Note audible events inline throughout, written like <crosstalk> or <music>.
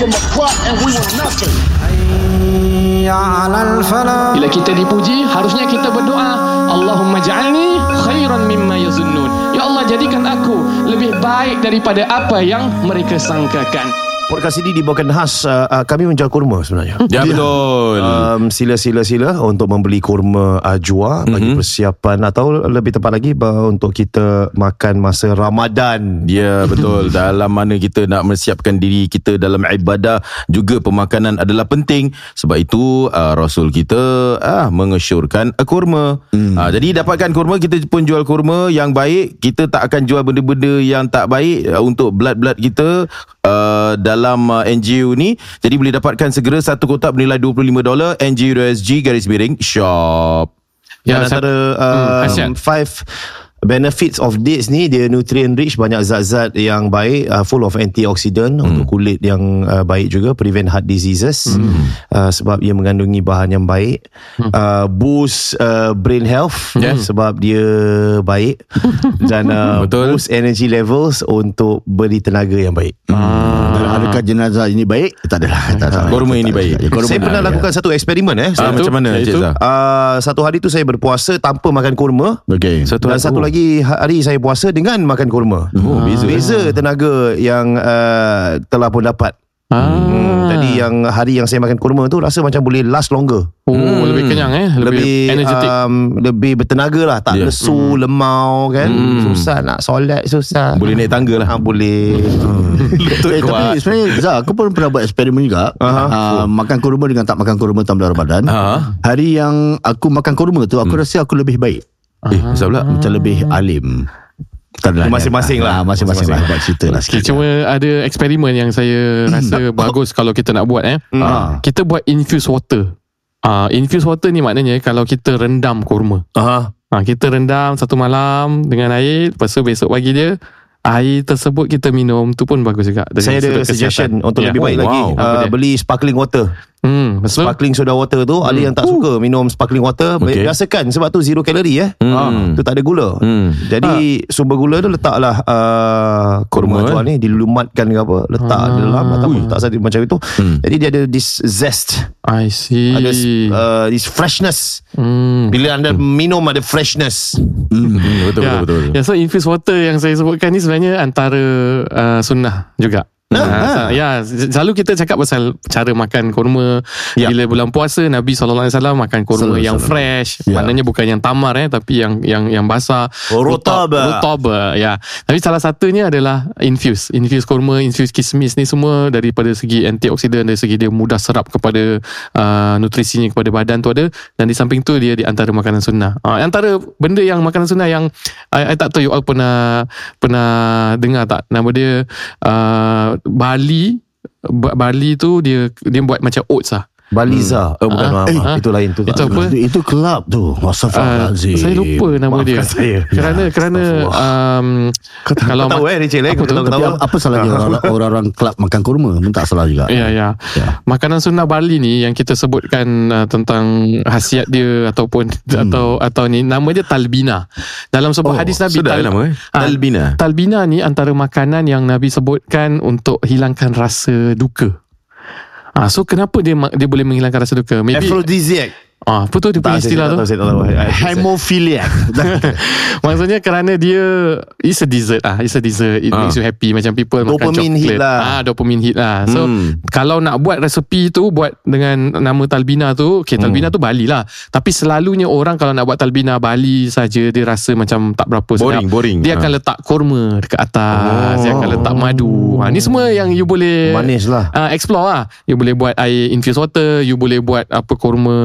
from a and we were nothing. Bila kita dipuji, harusnya kita berdoa, Allahumma ja'alni khairan mimma yazunnun. Ya Allah, jadikan aku lebih baik daripada apa yang mereka sangkakan. Podcast ini dibawakan khas uh, uh, kami menjual kurma sebenarnya. <laughs> Ya betul. Um, sila sila sila untuk membeli kurma ajwa mm-hmm. bagi persiapan atau lebih tepat lagi bah, untuk kita makan masa Ramadan. Ya betul <laughs> Dalam mana kita nak Mempersiapkan diri kita Dalam ibadah Juga pemakanan adalah penting Sebab itu uh, Rasul kita ah Mengesyorkan uh, kurma hmm. uh, Jadi dapatkan kurma Kita pun jual kurma Yang baik Kita tak akan jual benda-benda Yang tak baik uh, Untuk blood-blood kita uh, Dalam uh, NGO ni Jadi boleh dapatkan segera Satu kotak bernilai $25 NGO.SG Garis miring Shop Ya, Dan antara hmm, khasiat. uh, five benefits of dates ni dia nutrient rich banyak zat-zat yang baik uh, full of antioxidant hmm. untuk kulit yang uh, baik juga prevent heart diseases hmm. uh, sebab ia mengandungi bahan yang baik hmm. uh, boost uh, brain health Yeah. sebab dia baik <laughs> dan uh, Betul. boost energy levels untuk beri tenaga yang baik Ah. Adakah jenazah ini baik? Tak adalah. Tak, <laughs> Kurma ini baik. Ya, saya ini pernah lakukan satu eksperimen eh ah, Macam mana Cik Iaitu? Zah Uh, satu hari tu saya berpuasa tanpa makan kurma Okey. Satu dan satu lagi hari saya puasa dengan makan kurma. Oh, beza. Beza tenaga yang uh, telah pun dapat. Ah. Hmm, jadi yang hari yang saya makan kurma tu rasa macam boleh last longer. Oh, lebih kenyang eh, lebih, Lebih energetic. um, lebih bertenaga lah, tak Ya. lesu, lemau kan. Susah nak solat susah. Boleh naik tangga lah ha, boleh. <laughs> Lutut Eh, tapi sebenarnya Zah Aku pun pernah buat eksperimen juga Aha. uh, Makan kurma dengan tak makan kurma Dalam bulan Ramadan Ah. Hari yang aku makan kurma tu Aku rasa aku lebih baik Eh asal pula Macam lebih alim Tak adalah Masing-masing lah. Ah, Masing-masing lah Buat cerita lah sikit cuma ada eksperimen yang saya rasa bagus kalau kita nak buat eh. Ah. Kita buat infuse water. Ah, infuse water ni maknanya kalau kita rendam kurma. Aha. Ah, kita rendam satu malam dengan air, lepas tu besok pagi dia air tersebut kita minum tu pun bagus juga. dari Saya ada sudut kesihatan. suggestion untuk Ya. lebih baik Oh, lagi. wow. Apa Uh, beli sparkling water. Hmm, betul. Sparkling soda water tu Ada yang tak suka Minum sparkling water Okay. Biasakan Sebab tu zero calorie eh Hmm. Tu tak ada gula Hmm. Jadi sumber gula tu letaklah uh, Kurma, tu eh? ni Dilumatkan ke apa Letak di dalam Ataupun letak satu macam itu Hmm. Jadi dia ada this zest I see. Ada uh, this freshness hmm. Bila anda minum ada freshness Hmm, Betul Ya, betul betul ya, so infuse water yang saya sebutkan ni sebenarnya antara uh, sunnah juga. Nah, Ah, ya, selalu kita cakap pasal cara makan kurma. Ya. Bila bulan puasa Nabi SAW makan kurma Sallallahu yang alaihi fresh. Ya. Maknanya bukan yang tamar eh tapi yang yang yang basah. Oh, rotaba. Rotaba, ya. Tapi salah satunya adalah infuse. Infuse kurma, infuse kismis ni semua daripada segi antioksidan dari segi dia mudah serap kepada uh, nutrisinya kepada badan tu ada dan di samping tu dia di antara makanan sunnah. Uh, antara benda yang makanan sunnah yang I, I tak tahu you all pernah pernah dengar tak nama dia uh, Bali Ba- Bali tu dia dia buat macam oats lah. Baliza hmm. oh, Bukan Ah, maaf, eh, maaf. Itu lain tu Itu apa? Itu, itu kelab tu Uh, Wassalamualaikum saya lupa nama Maafkan dia. saya. Kerana kerana um, kalau Kau tahu eh Rachel eh Apa tu? Kau tahu apa, salahnya <laughs> orang- orang-orang kelab makan kurma pun tak salah juga Ya, ya. Ya. Makanan sunnah Bali ni yang kita sebutkan uh, tentang khasiat dia ataupun hmm. atau atau ni nama dia talbina. Dalam sebuah Oh, hadis Nabi sedap nama, eh? Ah, Talbina. Talbina ni antara makanan yang Nabi sebutkan untuk hilangkan rasa duka. Ah, so kenapa dia dia boleh menghilangkan rasa duka? Maybe Aphrodisiac ah, apa tu dia punya istilah tak tu? tahu, saya tak tahu. <laughs> Hemofilia <laughs> Maksudnya kerana dia It's a dessert ah, It's a dessert It Ah. makes you happy Macam people makan Dopamine coklat hit lah. ah, Dopamine hit lah So Hmm. Kalau nak buat resepi tu Buat dengan nama Talbina tu Okay Talbina tu Bali lah Tapi selalunya orang Kalau nak buat Talbina Bali saja Dia rasa macam Tak berapa Boring, sedap boring. Dia Ah. akan letak kurma Dekat atas Oh. Dia akan letak madu ha, Ni semua yang you boleh Manis lah uh, explore lah You boleh buat air infused water You boleh buat apa kurma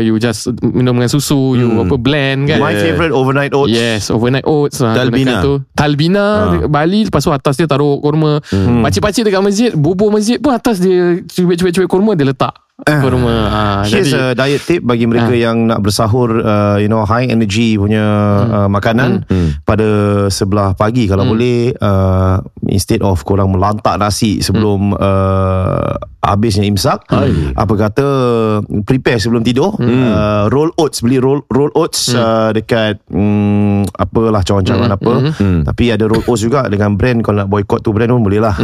You just minum dengan susu You Hmm. apa blend kan My favourite overnight oats Yes, overnight oats lah, Talbina. tu. Talbina ha. Bali lepas tu atas dia taruh kurma. Hmm. Pakcik-pakcik dekat masjid, bubur masjid pun atas dia cubit-cubit kurma dia letak. Kurma. Ha, Here's jadi a diet tip bagi mereka yang nak bersahur uh, you know high energy punya uh, makanan pada sebelah pagi kalau boleh uh, instead of korang melantak nasi sebelum uh, habisnya imsak. Apa kata prepare sebelum tidur. Uh, roll oats beli roll roll oats uh, dekat um, apalah cawan-cawan apa. Tapi ada roll oats juga dengan brand. Kalau nak boycott tu brand pun boleh lah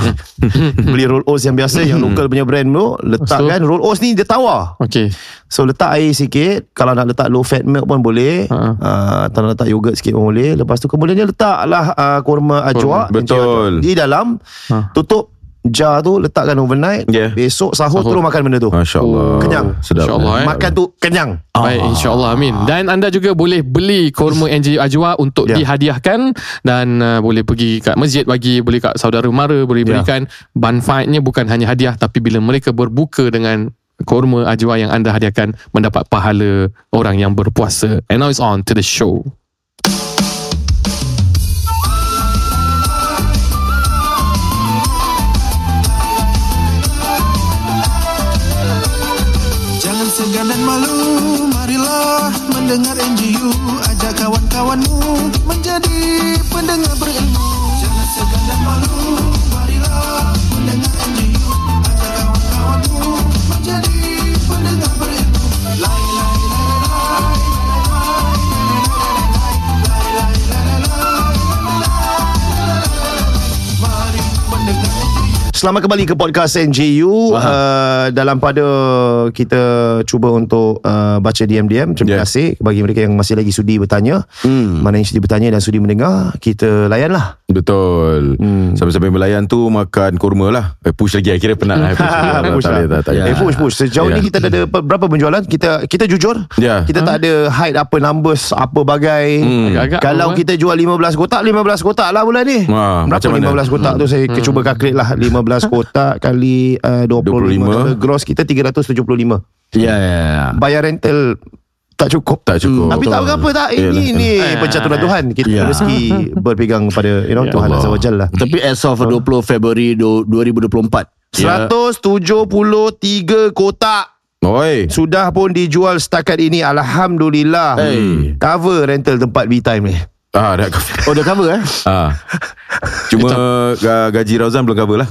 <laughs> beli roll oats yang biasa yang local punya brand tu letakkan roll oats ni dia tawar Okay So letak air sikit. Kalau nak letak low fat milk pun boleh. Ha. uh, Atau nak letak yogurt sikit pun boleh. Lepas tu kemudiannya letaklah uh, Kurma ajwa Betul. Di dalam. Ha. Tutup jar tu Letakkan overnight Yeah. Besok sahur, Sahur. terus makan benda tu Masya Allah Oh. Kenyang. Sedap InsyaAllah, eh. Makan tu kenyang Baik insyaAllah amin Dan anda juga boleh beli Korma NJ Ajwa Untuk Ya. dihadiahkan Dan uh, boleh pergi kat masjid Bagi boleh kat saudara mara Boleh Ya. berikan Manfaatnya bukan hanya hadiah Tapi bila mereka berbuka dengan Korma Ajwa yang anda hadiahkan Mendapat pahala Orang yang berpuasa And now it's on to the show Jangan dan malu Marilah mendengar NGU Ajak kawan-kawanmu Menjadi pendengar berilmu. Jangan segan dan malu Marilah mendengar NGU Ajak kawan-kawanmu Menjadi Selamat kembali ke podcast NJU uh, Dalam pada kita cuba untuk uh, baca DM-DM Terima Yeah. kasih bagi mereka yang masih lagi sudi bertanya Hmm. Mana yang sudi bertanya dan sudi mendengar Kita layanlah Betul Hmm. Sampai-sampai melayan tu Makan kurma lah eh, Push lagi Kira penat lah <laughs> Push, lah. tak, Eh push push Sejauh Ya. ni kita ada <laughs> Berapa penjualan Kita kita jujur Ya. Kita tak ada hide apa numbers Apa bagai Hmm. Agak-agak Kalau apa, kita jual 15 kotak 15 kotak lah bulan ni Wah, Berapa macam mana? 15 kotak tu Saya Hmm. cuba calculate lah 15 kotak <laughs> Kali uh, 25, 25. Gross kita 375 Ya, ya, ya. Bayar rental Tak cukup. Tak cukup. Tapi tak apa tak? Ini Yalah. ni <laughs> Pencaturan Tuhan. Kita Ya. rezeki <laughs> Berpegang pada You know Ya Tuhan. Azza wa Jalla Tapi as of 20 Februari du- 2024 Ya. 173 kotak. Oi. Sudah pun dijual setakat ini. Alhamdulillah. Hey. Cover rental tempat B-Time ni Ah, dah Oh dah cover eh? Ah. Cuma ga- gaji Rauzan belum cover lah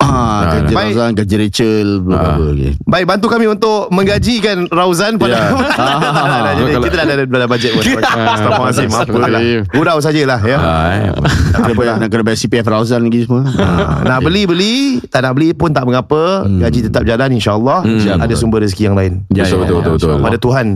Ah, gaji Baik. Razan, gaji Rachel Ah. lagi. Baik bantu kami untuk Menggajikan Rauzan pada Ya. <laughs> Dah, Jadi Kalau- kita dah ada dalam bajet pun. <laughs> Astagfirullahaladzim Apalah Astagfirullahaladzim. Gurau sajalah ya. Ah, eh. Nak kena bayar, nak kena bayar CPF Razan lagi semua. Ah, Nak beli beli. Tak nak beli pun tak mengapa. Gaji tetap jalan InsyaAllah. Ada sumber rezeki yang lain. Ya, Betul, ya, betul, ya, betul, betul. Pada Tuhan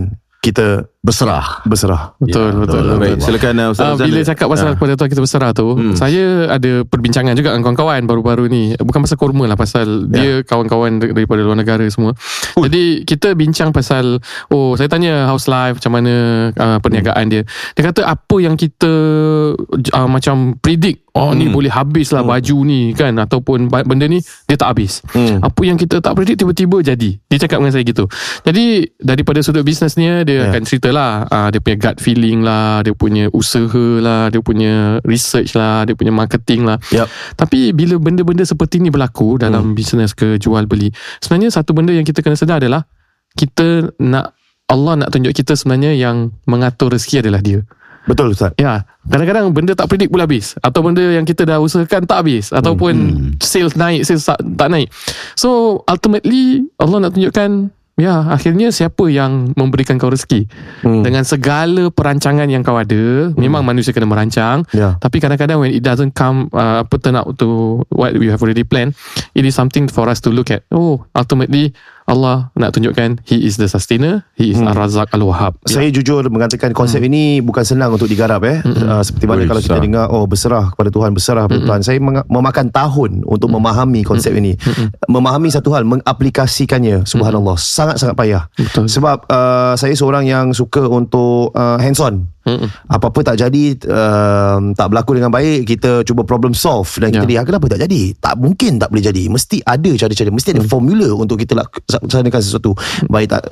Kita Berserah. berserah Betul betul, betul. Baik silakan uh, Ustaz Rauzan bila cakap pasal Ah. kepada tuan kita berserah tu Hmm. Saya ada perbincangan juga Dengan kawan-kawan baru-baru ni Bukan pasal korma lah Pasal Ya. dia kawan-kawan dar- Daripada luar negara semua Jadi kita bincang pasal Oh saya tanya house life Macam mana uh, Perniagaan dia Dia kata apa yang kita uh, Macam predict Oh ni Hmm. boleh habis lah baju ni kan? Ataupun benda ni Dia tak habis. Hmm. Apa yang kita tak predict Tiba-tiba jadi. Dia cakap dengan saya gitu. Jadi Daripada sudut bisnes ni Dia Ya. akan cerita lah. Uh, Dia punya gut feeling lah Dia punya usaha lah Dia punya research lah Dia punya marketing lah. Yup. Tapi bila benda-benda seperti ni berlaku Dalam bisnes ke jual beli Sebenarnya satu benda yang kita kena sedar adalah Kita nak Allah nak tunjuk kita sebenarnya Yang mengatur rezeki adalah dia Betul Ustaz Ya, kadang-kadang benda tak predict pun habis atau benda yang kita dah usahakan tak habis ataupun Hmm. sales naik, sales tak, tak naik. So ultimately Allah nak tunjukkan ya akhirnya siapa yang memberikan kau rezeki Hmm. dengan segala perancangan yang kau ada. Memang manusia kena merancang, Ya. tapi kadang-kadang when it doesn't come uh, apa turn out to what we have already planned, it is something for us to look at. Oh, ultimately Allah nak tunjukkan He is the sustainer, He is Ar-Razak Al-Wahhab. Saya jujur mengatakan konsep ini bukan senang untuk digarap eh. Uh, seperti mana Ui, kalau kita susah. dengar oh berserah kepada Tuhan, berserah kepada Tuhan. Saya meng- memakan tahun untuk memahami konsep ini. Memahami satu hal, mengaplikasikannya subhanallah sangat-sangat payah. Betul. Sebab uh, saya seorang yang suka untuk uh, hands on. Mm-mm. Apa-apa tak jadi uh, Tak berlaku dengan baik Kita cuba problem solve Dan kita Ya. lihat Kenapa tak jadi Tak mungkin tak boleh jadi Mesti ada cara-cara Mesti Hmm. ada formula Untuk kita lak- laksanakan sesuatu Baik tak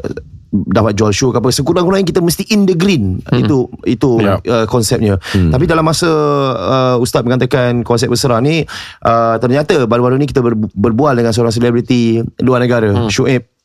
dapat jual show ke apa sekurang-kurangnya kita mesti in the green Hmm. itu itu Ya. uh, konsepnya tapi dalam masa uh, ustaz mengatakan konsep berserah ni uh, ternyata baru-baru ni kita ber, berbual dengan seorang selebriti luar negara Hmm.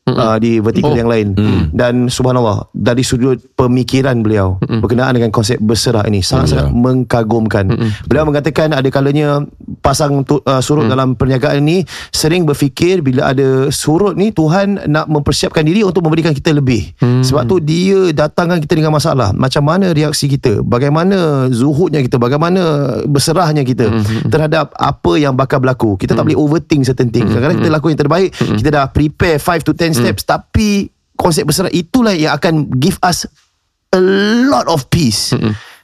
Shuib uh, di vertikal Oh. yang lain. Dan subhanallah dari sudut pemikiran beliau berkenaan dengan konsep berserah ini sangat-sangat mengkagumkan. Beliau mengatakan ada kalanya pasang tu, uh, surut dalam perniagaan ini sering berfikir bila ada surut ni Tuhan nak mempersiapkan diri untuk memberikan kita lebih. Sebab tu dia datangkan kita dengan masalah. Macam mana reaksi kita? Bagaimana zuhudnya kita? Bagaimana berserahnya kita terhadap apa yang bakal berlaku? Kita tak boleh overthink certain things. Kadang-kadang kita lakukan yang terbaik kita dah prepare 5 to 10 steps tapi konsep berserah itulah yang akan give us a lot of peace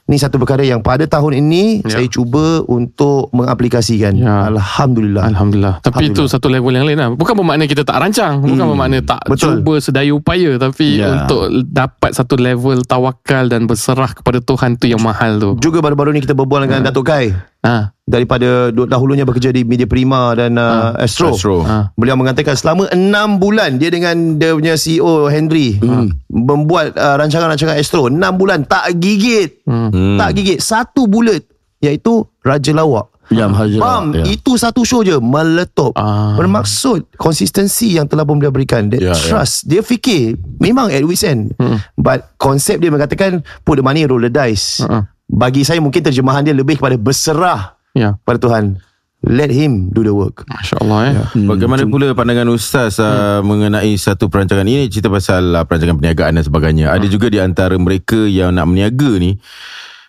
Ni satu perkara yang pada tahun ini Ya. saya cuba untuk mengaplikasikan. Ya. Alhamdulillah. Alhamdulillah. Tapi itu satu level yang lain lah. Bukan bermakna kita tak rancang. Bukan bermakna tak Betul. cuba sedaya upaya. Tapi Ya. untuk dapat satu level tawakal dan berserah kepada Tuhan tu yang mahal tu. Juga baru-baru ni kita berbual dengan Datuk Kai Ha. daripada dahulunya bekerja di Media Prima dan uh, Astro. Astro. Ha. Beliau mengatakan selama 6 bulan dia dengan dia punya CEO Henry membuat uh, rancangan-rancangan Astro 6 bulan tak gigit. Hmm. Tak gigit satu bulat iaitu Raja Lawak. Ya, Hajar. Faham? ya. Itu satu show je Meletup Ah. Bermaksud Konsistensi yang telah pun beliau berikan That Ya, ya. trust Dia fikir Memang at week's end But konsep dia mengatakan Put the money roll the dice Uh-uh. Bagi saya mungkin terjemahan dia Lebih kepada berserah Ya. Pada Tuhan Let him do the work Masya Allah eh. Hmm, Bagaimana pula pandangan Ustaz uh, mengenai satu perancangan ini cerita pasal uh, perancangan perniagaan dan sebagainya. Ada juga di antara mereka yang nak berniaga ni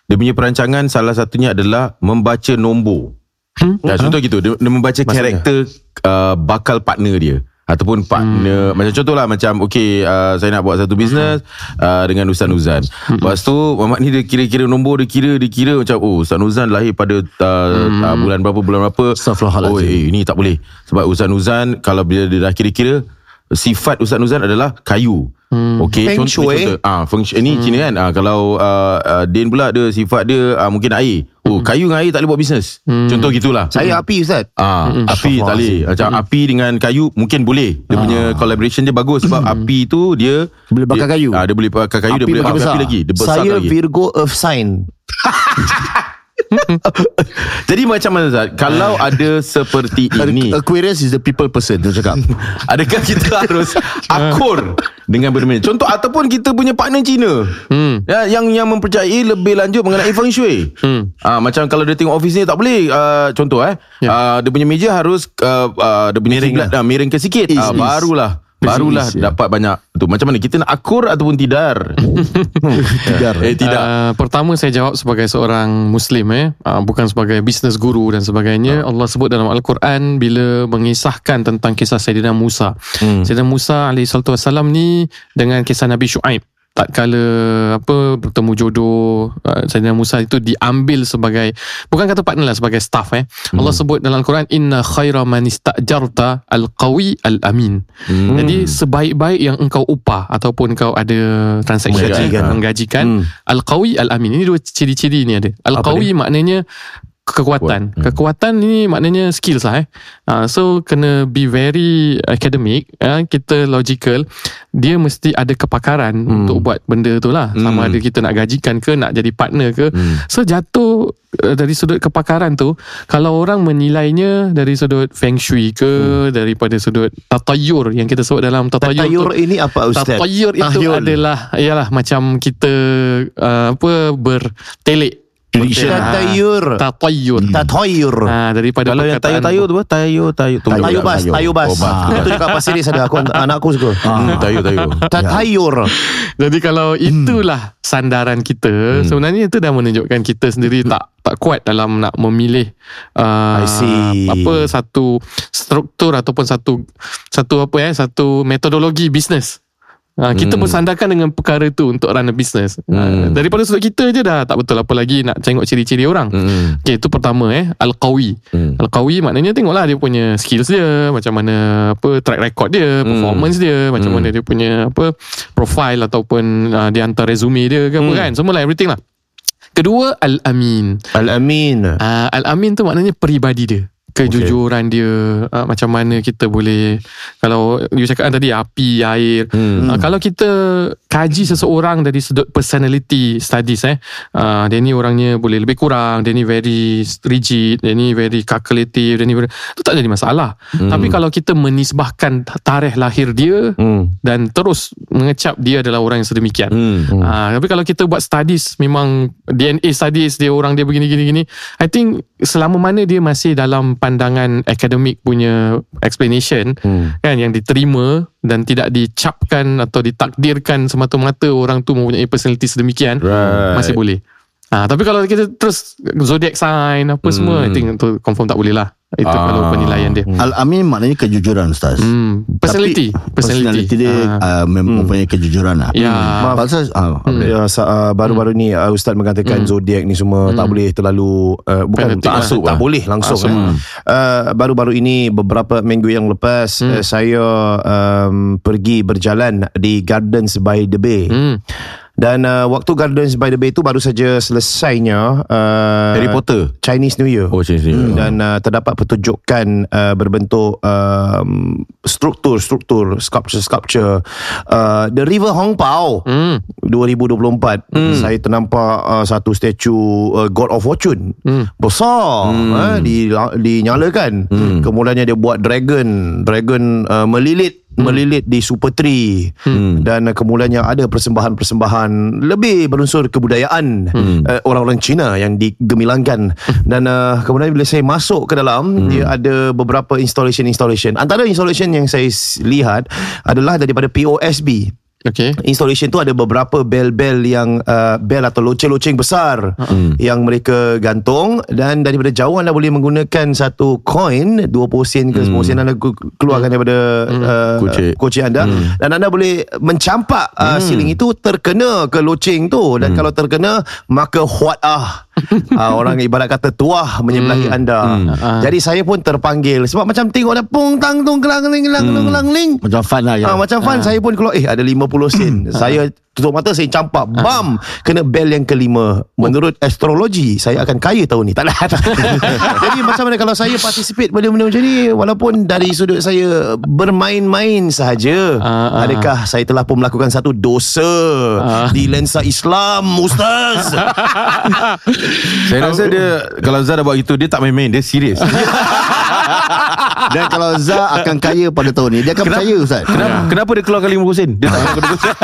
dia punya perancangan salah satunya adalah membaca nombor. Hmm? Ya, contoh gitu, dia, dia membaca karakter uh, bakal partner dia ataupun partner macam contohlah macam okey uh, saya nak buat satu bisnes uh, dengan Ustaz Nuzan. Lepas tu Mamat ni dia kira-kira nombor dia kira dia kira macam oh Ustaz Nuzan lahir pada uh, uh, bulan berapa bulan berapa. Oh eh ini tak boleh. Sebab Ustaz Nuzan kalau bila dia dah kira-kira sifat Ustaz Nuzan adalah kayu. Hmm. Okey, Feng contoh shui. contoh ah feng shui ni hmm. Cina kan. Ah kalau uh, uh, Din pula dia sifat dia uh, mungkin air. Oh, kayu dengan air tak boleh buat bisnes. Hmm. Contoh gitulah. Saya api Ustaz Ah, api tak boleh. Macam api dengan kayu mungkin boleh. Dia punya collaboration dia bagus sebab api tu dia Boleh bakar dia, kayu. Ah, dia boleh bakar kayu, dia Api boleh makin bakar besar. api lagi. Dia besar Saya lagi. Virgo Earth sign <laughs> <laughs> Jadi macam mana Zat? Kalau <laughs> ada seperti ini, Aquarius is the people person Dia cakap <laughs> adakah kita harus akur dengan benda-benda? Contoh ataupun kita punya partner Cina. Hmm. Ya, yang yang mempercayai lebih lanjut mengenai feng shui. Hmm. Ah macam kalau dia tengok office ni tak boleh uh, contoh eh. Ya. Ah dia punya meja harus uh, uh, dia punya Miring kiblat dah miring ke sikit. Is, is. barulah barulah Is, ya. dapat banyak tu. Macam mana kita nak akur ataupun tidar? <laughs> Tidar. eh tidak. Uh, pertama saya jawab sebagai seorang Muslim eh, uh, bukan sebagai business guru dan sebagainya. Allah sebut dalam Al-Quran bila mengisahkan tentang kisah Sayyidina Musa. Hmm. Sayyidina Musa alaihissalam ni dengan kisah Nabi Shu'aib tak kala apa bertemu jodoh uh, Sayyidina Musa itu diambil sebagai bukan kata partner lah sebagai staff eh. Hmm. Allah sebut dalam Al-Quran inna khaira man istajarta al-qawi al-amin. Hmm. Jadi sebaik-baik yang engkau upah ataupun kau ada transaction Menggajikan. menggajikan Hmm. Al-Qawi Al-Amin Ini dua ciri-ciri ni ada Al-Qawi maknanya Kekuatan Kuat. Kekuatan ni maknanya skills lah eh uh, So kena be very academic uh, Kita logical Dia mesti ada kepakaran hmm. Untuk buat benda tu lah Sama Hmm. ada kita nak gajikan ke Nak jadi partner ke Hmm. So jatuh uh, Dari sudut kepakaran tu Kalau orang menilainya Dari sudut feng shui ke Daripada sudut Tatayur Yang kita sebut dalam tatayur, Tatayur tu ini apa Ustaz Tatayur itu Tahyul. adalah Ialah macam kita uh, Apa Bertelik Prediction. Tatayur Tatayur Tatayur ha, Daripada Kalau yang tayo-tayo tu apa? Tayo-tayo tu. Tayo bas Tayo bas. Oh, bas. Itu dekat Pasir Ris ada. Aku, <laughs> Anak aku suka. Hmm, tayo-tayo. <laughs> Tatayur Jadi kalau itulah sandaran kita Sebenarnya itu dah menunjukkan kita sendiri tak tak kuat dalam nak memilih uh, I see. apa satu struktur ataupun satu satu apa ya satu metodologi bisnes. Uh, kita Hmm. bersandarkan dengan perkara itu untuk run a business. Uh, Hmm. daripada sudut kita je dah tak betul apa lagi nak tengok ciri-ciri orang. Hmm. Okay, itu pertama eh Al-Qawi. Hmm. Al-Qawi maknanya tengoklah dia punya skills dia, macam mana apa track record dia, Hmm. performance dia, macam Hmm. mana dia punya apa profile ataupun uh, dia hantar resume dia ke apa Hmm. kan. Semua lah everything lah. Kedua Al-Amin. Al-Amin Uh, Al-Amin tu maknanya peribadi dia. Kejujuran dia uh, macam mana kita boleh kalau you cakap kan tadi api air Hmm. uh, kalau kita kaji seseorang dari sudut personality studies eh uh, dia ni orangnya boleh lebih kurang dia ni very rigid dia ni very calculative dia ni very, tu tak jadi masalah Hmm. tapi kalau kita menisbahkan tarikh lahir dia Hmm. dan terus mengecap dia adalah orang yang sedemikian Hmm. Ah, tapi kalau kita buat studies memang DNA studies dia orang dia begini gini gini I think selama mana dia masih dalam pandangan akademik punya explanation Hmm. kan yang diterima dan tidak dicapkan atau ditakdirkan semata-mata orang tu mempunyai personality sedemikian Right. masih boleh. Ah, tapi kalau kita terus zodiac sign apa semua I think tu confirm tak boleh lah. Itu Ah. kalau penilaian dia. Al-Amin maknanya kejujuran Ustaz. Hmm, personality, Tapi, personality. personality dia Ah. uh, mem- mempunyai kejujuran lah. Ya. Maaf. Pasal, uh, Ya, sa- uh, baru-baru ni uh, Ustaz mengatakan zodiak ni semua tak boleh terlalu uh, bukan Fanatik tak lah. masuk tak lah. boleh langsung eh. Uh, baru-baru ini beberapa minggu yang lepas uh, saya um, pergi berjalan di Gardens by the Bay. Hmm. Dan uh, waktu Gardens by the Bay tu baru saja selesainya uh, Harry Potter. Chinese New Year. Oh, Chinese New Year. Dan uh, terdapat pertunjukan uh, berbentuk um, struktur-struktur, sculpture-sculpture. Uh, The River Hong Pao. Hmm. 2024 saya ternampak uh, satu statue uh, God of Fortune Hmm. besar uh, di dinyalakan kemudiannya dia buat dragon dragon uh, melilit melilit di super tree. Dan uh, kemudiannya ada persembahan-persembahan lebih berunsur kebudayaan uh, orang-orang Cina yang digemilangkan dan uh, kemudian bila saya masuk ke dalam dia ada beberapa installation-installation. Antara installation yang saya lihat adalah daripada POSB Okay. installation tu ada beberapa bel-bel yang uh, bel atau loceng-loceng besar uh-huh. yang mereka gantung. Dan daripada jauh anda boleh menggunakan satu coin 20 sen ke 10 sen anda keluarkan daripada uh, Kocek. kocek anda. Dan anda boleh mencampak uh, siling itu terkena ke loceng tu. Dan kalau terkena maka huat ah uh, <laughs> orang ibarat kata tuah menyebelahi anda. Jadi saya pun terpanggil. Sebab macam tengok ada pung tang tung kelang ling kelang kelang ling. Macam fun lah. Ah, Ya. macam fun. Saya pun keluar Eh ada 50 sen. Saya tutup mata Saya campak. Bam! Kena bel yang kelima. Menurut astrologi Saya akan kaya tahun ni. Tak lah. <laughs> Jadi macam mana Kalau saya participate Benda-benda macam ni Walaupun dari sudut saya Bermain-main sahaja Ah, ah. Adakah saya telah pun melakukan Satu dosa Di lensa Islam Ustaz? <laughs> Saya rasa dia Kalau Zah dah buat gitu Dia tak main-main Dia serius <laughs> <laughs> Dan kalau Zah akan kaya pada tahun ni, dia akan percaya Ustaz. Kenapa, kenapa dia keluarkan 50 sen Dia tak keluarkan 20 sen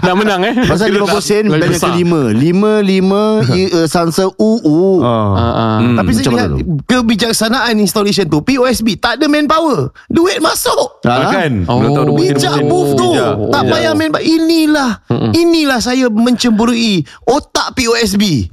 Nak menang eh. Pasal 50 sen bel yang kelima. Lima, lima, i- uh, sansa, u, u. Ah. Ah, ah. Tapi saya lihat kebijaksanaan installation tu POSB tak ada manpower. Duit masuk. Ah, Kan Oh. Belum tahu 20 sen, Bijak 20 sen. booth tu Bijak. Tak Bijak. payah main Inilah Inilah saya mencemburui Otak POSB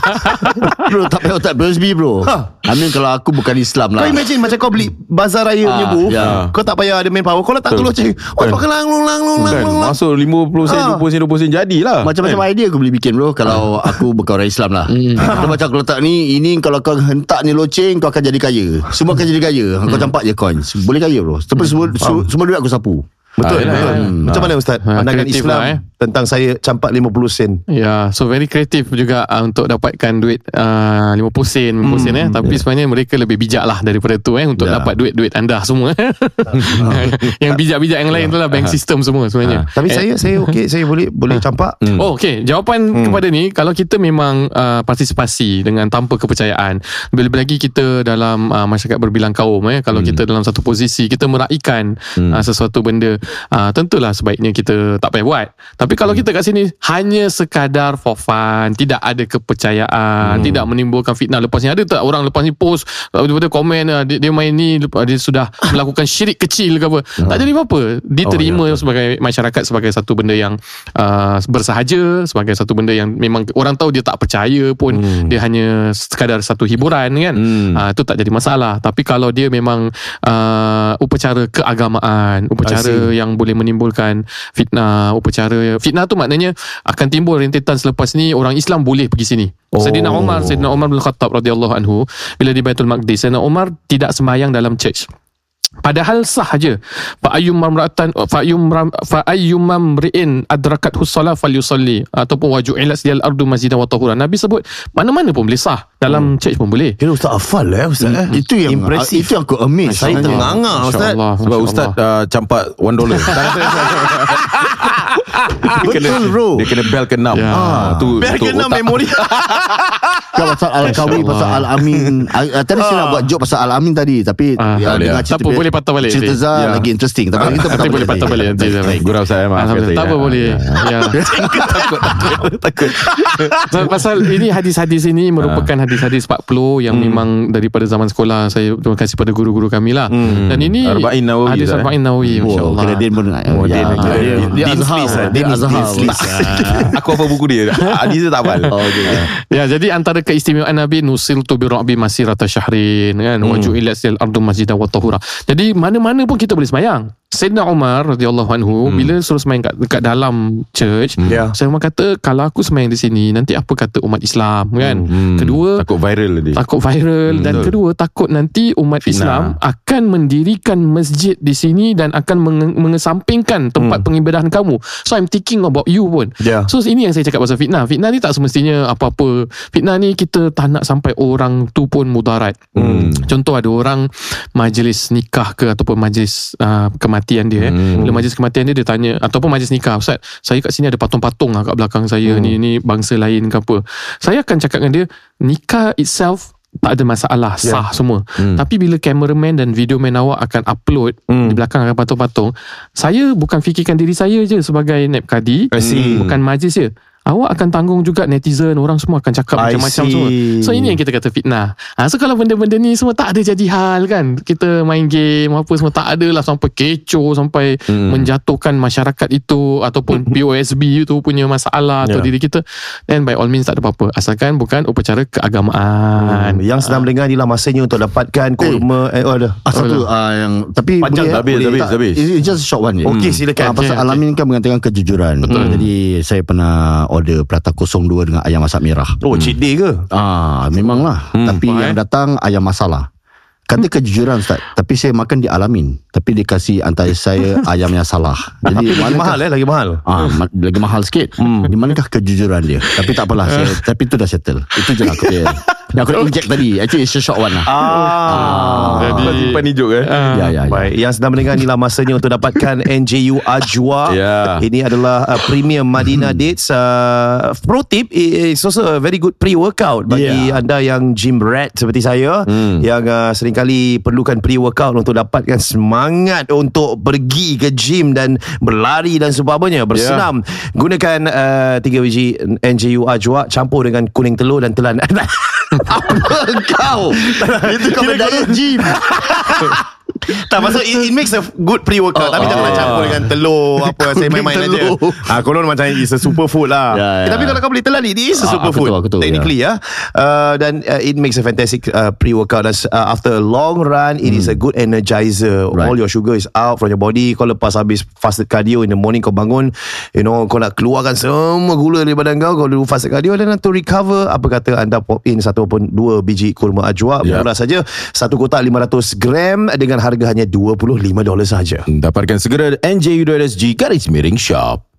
<laughs> Bro, tak payah otak BSB bro. Ha. Amin kalau aku bukan Islam Kau lah. imagine Macam kau beli Bazar raya punya Ah, booth ya. Kau tak payah ada manpower Kau letak tu loceng Oh Kan. pakai lang lang lang lang lang Kan. Masuk 50 sen Ah. 20 sen 20 sen Jadilah. Macam-macam idea aku boleh bikin bro Kalau aku bukan orang Islam lah. Kalau macam aku letak ni Ini kalau kau hentak ni loceng Kau akan jadi kaya. Semua akan jadi kaya. Kau campak je coin. Boleh kaya bro. Tapi semua, semua, semua duit aku sapu Betul, Ah, betul. ya. Macam mana Ustaz Ah, Pandangan Islam lah, eh. Tentang saya campak 50 sen Ya, so very kreatif juga uh, untuk dapatkan duit uh, 50 sen, 50 sen eh. Tapi sebenarnya mereka lebih bijak lah daripada tu eh untuk Ya. dapat duit-duit anda semua. <laughs> <laughs> yang bijak-bijak yang lain tu lah bank system semua sebenarnya. Tapi Eh, saya Saya okey Saya boleh Boleh campak Oh okay Jawapan hmm. kepada ni Kalau kita memang uh, Partisipasi Dengan tanpa kepercayaan Lebih-lebih lagi kita Dalam uh, masyarakat berbilang kaum eh, Kalau hmm. kita dalam satu posisi Kita meraihkan hmm. uh, Sesuatu benda uh, Tentulah sebaiknya kita Tak payah buat. Tapi kalau kita kat sini Hanya sekadar for fun. Tidak ada kepercayaan. Hmm. Tidak menimbulkan fitnah. Lepas ni ada tak Orang lepas ni post Daripada komen uh, dia, dia main ni lepas- Dia sudah <laughs> Melakukan syirik kecil ke apa. Tak jadi apa-apa. Diterima oh, ya. sebagai masyarakat Sebagai satu benda yang uh, Bersahaja Sebagai satu benda yang Memang orang tahu dia tak percaya pun hmm. Dia hanya sekadar satu hiburan kan? Hmm. uh, Itu tak jadi masalah. Tapi kalau dia memang uh, Upacara keagamaan I Upacara yang boleh menimbulkan Fitnah Upacara. Fitnah tu maknanya Akan timbul rentetan selepas ni Orang Islam boleh pergi sini. Oh. Sayyidina Umar Sayyidina Umar bin Khattab radhiyallahu anhu Bila di Baitul Maqdis Sayyidina Umar tidak sembahyang dalam church Padahal sah je. Fa ayyum mamra'atan fa ayyum fa ayyum mamri'in adrakat husala falyusalli ataupun waju'ilat siyal ardu masjidan wa tahura. Nabi sebut mana-mana pun boleh sah. Dalam church pun boleh. Kira Ustaz hafal eh Ustaz eh? Itu yang Impresif Itu yang aku amazed Saya Masya Ustaz Allah, Sebab Ustaz uh, campak one dollar. <laughs> <laughs> Betul bro Dia kena bel ke enam. Ya. Ah, tu kena otak. memori Kau pasal Al-Kawi Pasal Al-Amin Ah, Tadi saya nak buat joke Pasal Al-Amin tadi Tapi Ah, ya, boleh dengar lah. cerita Tak apa, dia- boleh patah balik Cerita. Zah Ya. lagi interesting Tapi kita Nanti boleh patah balik nanti. Gurau saya maaf. Tak apa boleh. Ya. Pasal- Pasal ini hadis-hadis ini merupakan hadis-hadis 40 yang memang daripada zaman sekolah saya terima kasih pada guru-guru kami lah. Dan ini Arba'in Nawawi hadis lah, eh? Arba'in Nawawi Oh, masya-Allah. kena Din pun Oh, ya, Din, ya, <laughs> dia- Dean's <laughs> Azhar ah. Dia. Aku apa buku dia? Hadis dia tak hafal. Oh, okay. <laughs> Ya, jadi antara keistimewaan Nabi nusil tu bi ra'bi masirata syahrin kan hmm. waju ila sil ardu masjidan wa tahura. Jadi mana-mana pun kita boleh sembahyang. Sayyidina Umar radhiyallahu anhu hmm. bila suruh sembahyang kat, dekat dalam church, Ya. saya Umar kata kalau aku sembahyang di sini nanti apa kata umat Islam kan. Hmm. Kedua Takut viral dia. takut viral Hmm, dan betul. kedua takut nanti umat Fitnah. Islam akan mendirikan masjid di sini dan akan menge- mengesampingkan tempat pengibadahan kamu. So I'm thinking about you pun. Ya. So ini yang saya cakap pasal fitnah. Fitnah ni tak semestinya apa-apa. Fitnah ni kita tak nak sampai orang tu pun mudarat. Hmm. Contoh ada orang majlis nikah ke ataupun majlis uh, kematian dia. Hmm. Bila majlis kematian dia dia tanya ataupun majlis nikah, Ustaz, saya kat sini ada patung-patung lah kat belakang saya Hmm. ni ni bangsa lain ke apa. Saya akan cakap dengan dia, nikah itself tak ada masalah sah semua Hmm. tapi bila cameraman dan videoman awak akan upload Hmm. di belakang akan patung-patung saya bukan fikirkan diri saya je sebagai naib kadi bukan majlis je awak akan tanggung juga netizen orang semua akan cakap I macam-macam see. semua so ini yang kita kata fitnah ha, so kalau benda-benda ni semua tak ada jadi hal kan kita main game apa semua tak ada lah sampai kecoh sampai Hmm. menjatuhkan masyarakat itu ataupun POSB itu punya masalah atau Ya. diri kita then by all means tak ada apa-apa asalkan bukan upacara keagamaan Hmm, Yang sedang mendengar inilah masanya untuk dapatkan kurma eh, oh, ada. Ah, satu ah, yang tapi Panjang boleh, tak? Habis, boleh habis, tak? habis. It's just a short one je. Okey, silakan. Ah, pasal Okey, Alamin kan mengatakan kejujuran. Betul. Jadi saya pernah order prata 02 dengan ayam masak merah. Oh, cheat day ke? Ah, memanglah. Hmm, Tapi faham, yang eh? datang ayam masalah. Kata kejujuran Ustaz Tapi saya makan di Alamin Tapi dia kasih antara saya <laughs> ayam yang salah Jadi lagi mahal eh, lagi mahal. Ah, ma- lagi mahal sikit. Hmm. Di manakah kejujuran dia? Tapi tak apalah. <laughs> saya, tapi itu dah settle. Itu je lah aku. Yang aku nak inject tadi. Actually it's a short one lah. Ah. Jadi- Kau simpan ni joke eh. Ah. ya, ya, ya. Baik, yang sedang mendengar inilah masanya untuk dapatkan <laughs> NJU Ajwa. Ya. Ini adalah uh, premium Madina Dates. Uh, pro tip, it's also a very good pre-workout bagi Yeah. anda yang gym rat seperti saya Hmm. yang uh, seringkali perlukan pre-workout untuk dapatkan semangat untuk pergi ke gym dan berlari dan sebagainya, bersenam. Gunakan uh, 3 biji NJU Ajwa campur dengan kuning telur dan telan. <laughs> <laughs> Apa kau? Itu kau berdaya gym. Tak maksud it, it makes a good pre-workout Oh, Tapi oh. jangan campur dengan telur <laughs> Apa Saya main-main aja. Ha, Konon macam It's a superfood lah. Ya, ya. Eh, Tapi kalau kau beli telan It is a Ah, superfood aku tahu, aku tahu, Technically ya, uh, Dan uh, it makes a fantastic uh, Pre-workout. Dan uh, After a long run It is a good energizer. Right. All your sugar is out From your body. Kau lepas habis Fasted cardio In the morning kau bangun You know Kau nak keluarkan Semua gula dari badan kau Kau dulu fasted cardio Dan to recover. Apa kata anda pop in Satu ataupun dua biji kurma ajwa Ya. Murah saja. Satu kotak 500 gram Dengan harga hanya $25 sahaja Dapatkan segera NJU.SG garis miring shop.